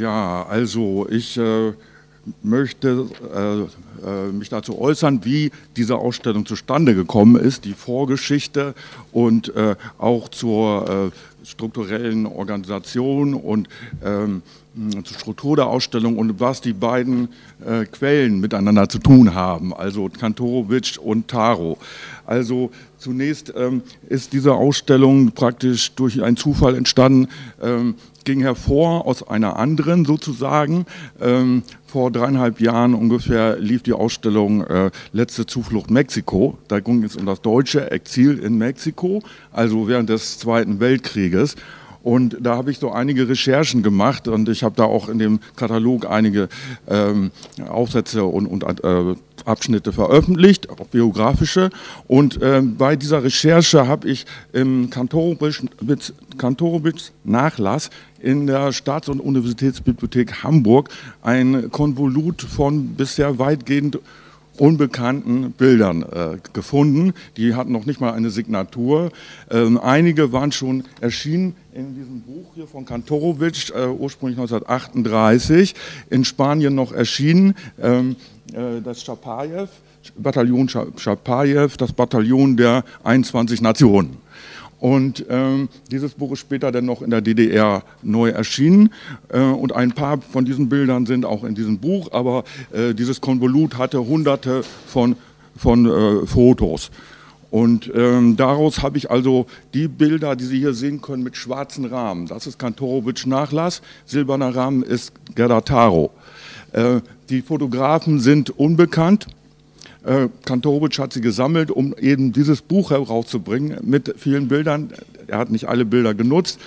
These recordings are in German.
Ja, also ich äh, möchte äh, äh, mich dazu äußern, wie diese Ausstellung zustande gekommen ist, die Vorgeschichte und äh, auch zur äh, strukturellen Organisation und ähm, zur Struktur der Ausstellung und was die beiden äh, Quellen miteinander zu tun haben, also Kantorowitsch und Taro. Also zunächst ähm, ist diese Ausstellung praktisch durch einen Zufall entstanden, ähm, ging hervor aus einer anderen sozusagen. Ähm, vor dreieinhalb Jahren ungefähr lief die Ausstellung äh, Letzte Zuflucht Mexiko. Da ging es um das deutsche Exil in Mexiko, also während des Zweiten Weltkrieges. Und da habe ich so einige Recherchen gemacht und ich habe da auch in dem Katalog einige ähm, Aufsätze und, und äh, Abschnitte veröffentlicht, auch biografische. Und äh, bei dieser Recherche habe ich im Kantorowitsch Nachlass in der Staats- und Universitätsbibliothek Hamburg ein Konvolut von bisher weitgehend unbekannten Bildern äh, gefunden. Die hatten noch nicht mal eine Signatur. Ähm, einige waren schon erschienen in diesem Buch hier von Kantorowitsch, äh, ursprünglich 1938, in Spanien noch erschienen. Ähm, äh, das Chapayev, Bataillon Chapayev, das Bataillon der 21 Nationen. Und ähm, dieses Buch ist später dann noch in der DDR neu erschienen. Äh, und ein paar von diesen Bildern sind auch in diesem Buch, aber äh, dieses Konvolut hatte hunderte von, von äh, Fotos. Und ähm, daraus habe ich also die Bilder, die Sie hier sehen können, mit schwarzen Rahmen. Das ist Kantorowitsch Nachlass, silberner Rahmen ist Gerda Taro. Äh, die Fotografen sind unbekannt. Äh, Kantorowitsch hat sie gesammelt, um eben dieses Buch herauszubringen mit vielen Bildern. Er hat nicht alle Bilder genutzt.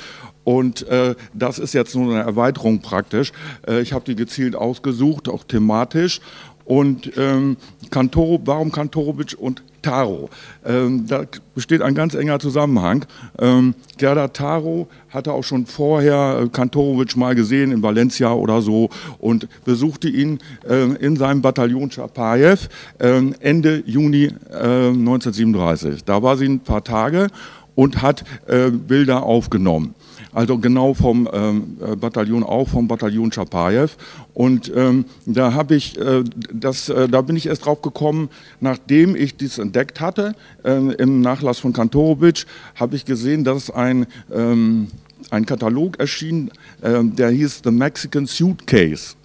Und äh, das ist jetzt nur eine Erweiterung praktisch. Äh, ich habe die gezielt ausgesucht, auch thematisch. Und ähm, Kantoro, warum Kantorowitsch und Taro? Ähm, da besteht ein ganz enger Zusammenhang. Ähm, Gerda Taro hatte auch schon vorher äh, Kantorowitsch mal gesehen in Valencia oder so und besuchte ihn äh, in seinem Bataillon Chapayev äh, Ende Juni 1937. Äh, da war sie ein paar Tage und hat äh, Bilder aufgenommen also genau vom ähm, äh, Bataillon auch, vom Bataillon Chapayev. Und ähm, da habe ich, äh, das, äh, da bin ich erst drauf gekommen, nachdem ich dies entdeckt hatte, ähm, im Nachlass von Kantorowitsch, habe ich gesehen, dass ein, ähm, ein Katalog erschien, ähm, der hieß The Mexican Suitcase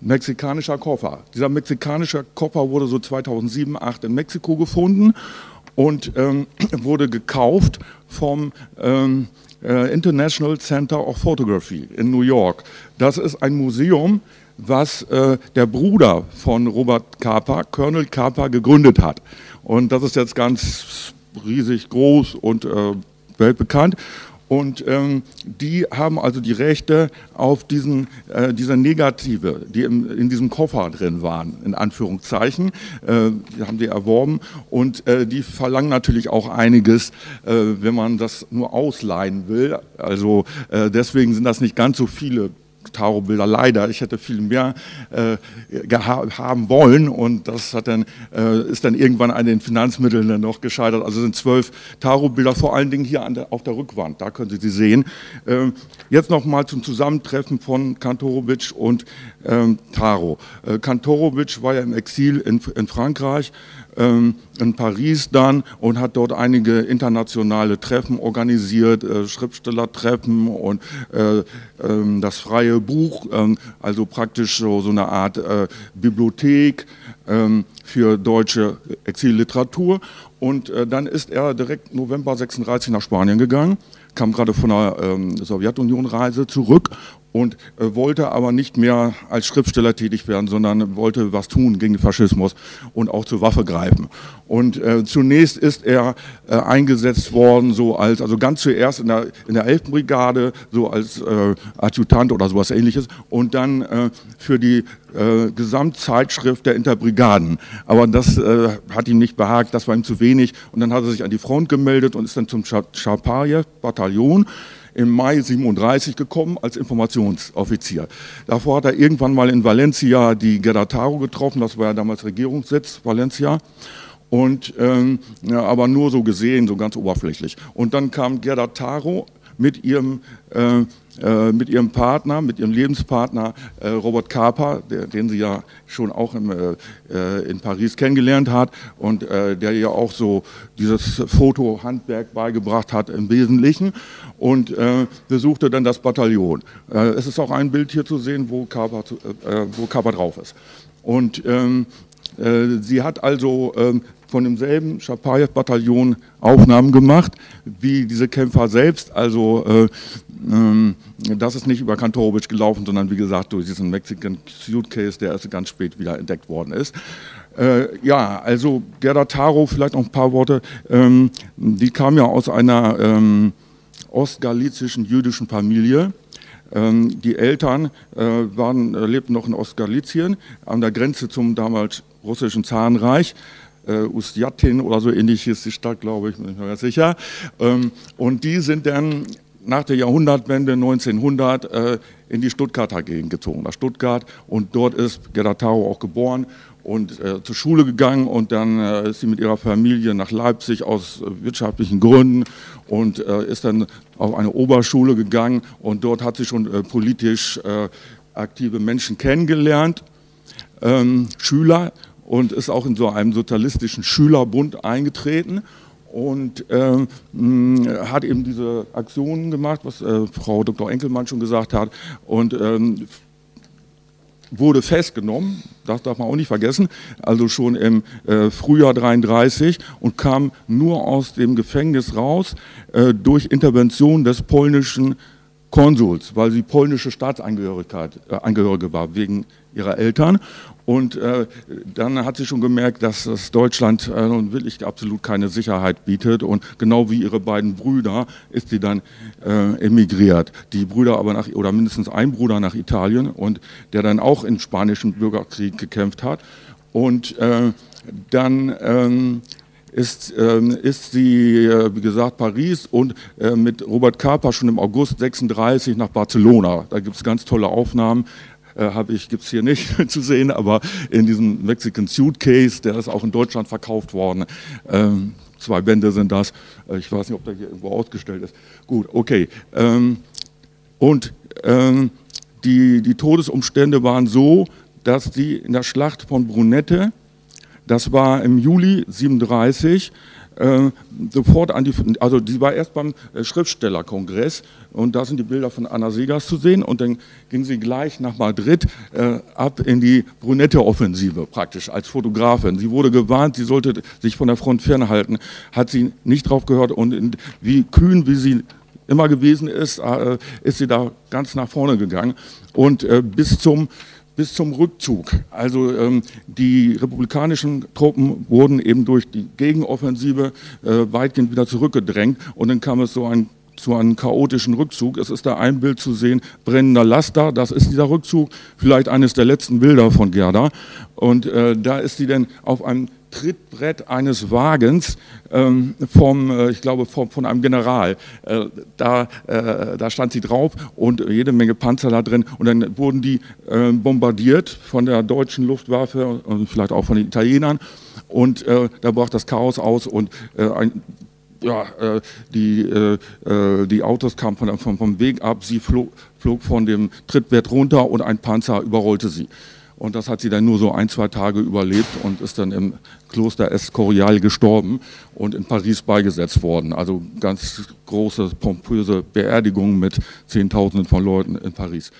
mexikanischer Koffer. Dieser mexikanische Koffer wurde so 2007, 2008 in Mexiko gefunden und ähm, wurde gekauft vom ähm, äh, International Center of Photography in New York. Das ist ein Museum, was äh, der Bruder von Robert Capa, Colonel Capa, gegründet hat. Und das ist jetzt ganz riesig groß und äh, weltbekannt. Und ähm, die haben also die Rechte auf diesen, äh, diese Negative, die im, in diesem Koffer drin waren, in Anführungszeichen. Äh, die haben die erworben und äh, die verlangen natürlich auch einiges, äh, wenn man das nur ausleihen will. Also äh, deswegen sind das nicht ganz so viele Tarotbilder leider. Ich hätte viel mehr äh, haben wollen und das hat dann, äh, ist dann irgendwann an den Finanzmitteln dann noch gescheitert. Also sind zwölf Tarotbilder, vor allen Dingen hier der, auf der Rückwand, da können Sie sie sehen. Ähm, jetzt nochmal zum Zusammentreffen von Kantorowitsch und ähm, Taro. Äh, Kantorowitsch war ja im Exil in, in Frankreich in Paris dann und hat dort einige internationale Treffen organisiert, äh, Schriftstellertreffen und äh, äh, das freie Buch, ähm, also praktisch so, so eine Art äh, Bibliothek ähm, für deutsche Exilliteratur. Und dann ist er direkt November 36 nach Spanien gegangen, kam gerade von der ähm, Sowjetunion-Reise zurück und äh, wollte aber nicht mehr als Schriftsteller tätig werden, sondern wollte was tun gegen den Faschismus und auch zur Waffe greifen. Und äh, zunächst ist er äh, eingesetzt worden, so als, also ganz zuerst in der, in der 11. Brigade, so als äh, Adjutant oder sowas ähnliches und dann äh, für die äh, Gesamtzeitschrift der Interbrigaden. Aber das hat ihm nicht behagt, das war ihm zu wenig und dann hat er sich an die Front gemeldet und ist dann zum Chapayev-Bataillon im Mai 37 gekommen als Informationsoffizier. Davor hat er irgendwann mal in Valencia die Gerdataro getroffen, das war ja damals Regierungssitz, Valencia. Und ähm, ja, aber nur so gesehen, so ganz oberflächlich. Und dann kam Gerda Taro mit ihrem äh, mit ihrem Partner, mit ihrem Lebenspartner äh, Robert Capa, den sie ja schon auch im, äh, äh in Paris kennengelernt hat und äh, der ja auch so dieses Fotohandwerk beigebracht hat im Wesentlichen und äh, besuchte dann das Bataillon. es ist auch ein Bild hier zu sehen, wo Capa, wo Capa drauf ist. Und ähm, sie hat also ähm, von demselben Schapajew-Bataillon Aufnahmen gemacht, wie diese Kämpfer selbst. Also äh, ähm, das ist nicht über Kantorowitsch gelaufen, sondern wie gesagt durch diesen Mexican Suitcase, der erst ganz spät wieder entdeckt worden ist. Äh, ja, also Gerda Taro, vielleicht noch ein paar Worte. Ähm, die kam ja aus einer ähm, ostgalizischen jüdischen Familie. Ähm, die Eltern äh, waren, äh, lebten noch in Ostgalizien an der Grenze zum damals russischen Zarenreich äh, Ustjatin oder so ähnlich ist die Stadt, glaube ich, bin ich mir ganz sicher. Ähm, und die sind dann nach der Jahrhundertwende 1900 äh, in die Stuttgarter Gegend gezogen, nach Stuttgart. Und dort ist Gerda Taro auch geboren und äh, zur Schule gegangen und dann äh, ist sie mit ihrer Familie nach Leipzig aus äh, wirtschaftlichen Gründen und äh, ist dann auf eine Oberschule gegangen und dort hat sie schon äh, politisch aktive Menschen kennengelernt, ähm, Schüler und ist auch in so einem sozialistischen Schülerbund eingetreten und ähm, hat eben diese Aktionen gemacht, was äh, Frau Dr. Enkelmann schon gesagt hat und ähm, wurde festgenommen, das darf man auch nicht vergessen, also schon im äh, Frühjahr 33 und kam nur aus dem Gefängnis raus äh, durch Intervention des polnischen Konsuls, weil sie polnische Staatsangehörigkeit äh, war wegen ihrer Eltern und äh, dann hat sie schon gemerkt, dass das Deutschland äh, nun wirklich absolut keine Sicherheit bietet. Und genau wie ihre beiden Brüder ist sie dann äh, emigriert. Die Brüder aber nach, oder mindestens ein Bruder nach Italien und der dann auch im spanischen Bürgerkrieg gekämpft hat. Und äh, dann ähm, ist, ähm, ist sie, äh, wie gesagt, Paris und äh, mit Robert Capa schon im August 36 nach Barcelona. Da gibt es ganz tolle Aufnahmen äh, habe ich, gibt es hier nicht zu sehen, aber in diesem Mexican Suitcase, der ist auch in Deutschland verkauft worden. Ähm, zwei Bände sind das. Äh, ich weiß nicht, ob der hier irgendwo ausgestellt ist. Gut, okay. Ähm, und ähm, die, die Todesumstände waren so, dass sie in der Schlacht von Brunette, das war im Juli 37, äh, sofort an die, also die war erst beim äh, Schriftstellerkongress und da sind die Bilder von Anna Segers zu sehen und dann ging sie gleich nach Madrid äh, ab in die Brunette-Offensive praktisch als Fotografin. Sie wurde gewarnt, sie sollte sich von der Front fernhalten, hat sie nicht drauf gehört und in, wie kühn, wie sie immer gewesen ist, äh, ist sie da ganz nach vorne gegangen und äh, bis zum bis zum Rückzug. Also ähm, die republikanischen Truppen wurden eben durch die Gegenoffensive äh, weitgehend wieder zurückgedrängt und dann kam es so ein zu einem chaotischen Rückzug. Es ist da ein Bild zu sehen, brennender Laster, das ist dieser Rückzug, vielleicht eines der letzten Bilder von Gerda. Und äh, da ist sie dann auf einem Trittbrett eines Wagens ähm, vom, äh, ich glaube, vom, von einem General. Äh, da, äh, da stand sie drauf und jede Menge Panzer da drin. Und dann wurden die äh, bombardiert von der deutschen Luftwaffe und vielleicht auch von den Italienern. Und äh, da brach das Chaos aus und äh, ein ja, äh, die, die Autos kamen von, vom, vom Weg ab, sie flog, flog von dem Trittbrett runter und ein Panzer überrollte sie. Und das hat sie dann nur so ein, zwei Tage überlebt und ist dann im Kloster Escorial gestorben und in Paris beigesetzt worden. Also ganz große, pompöse Beerdigung mit Zehntausenden von Leuten in Paris.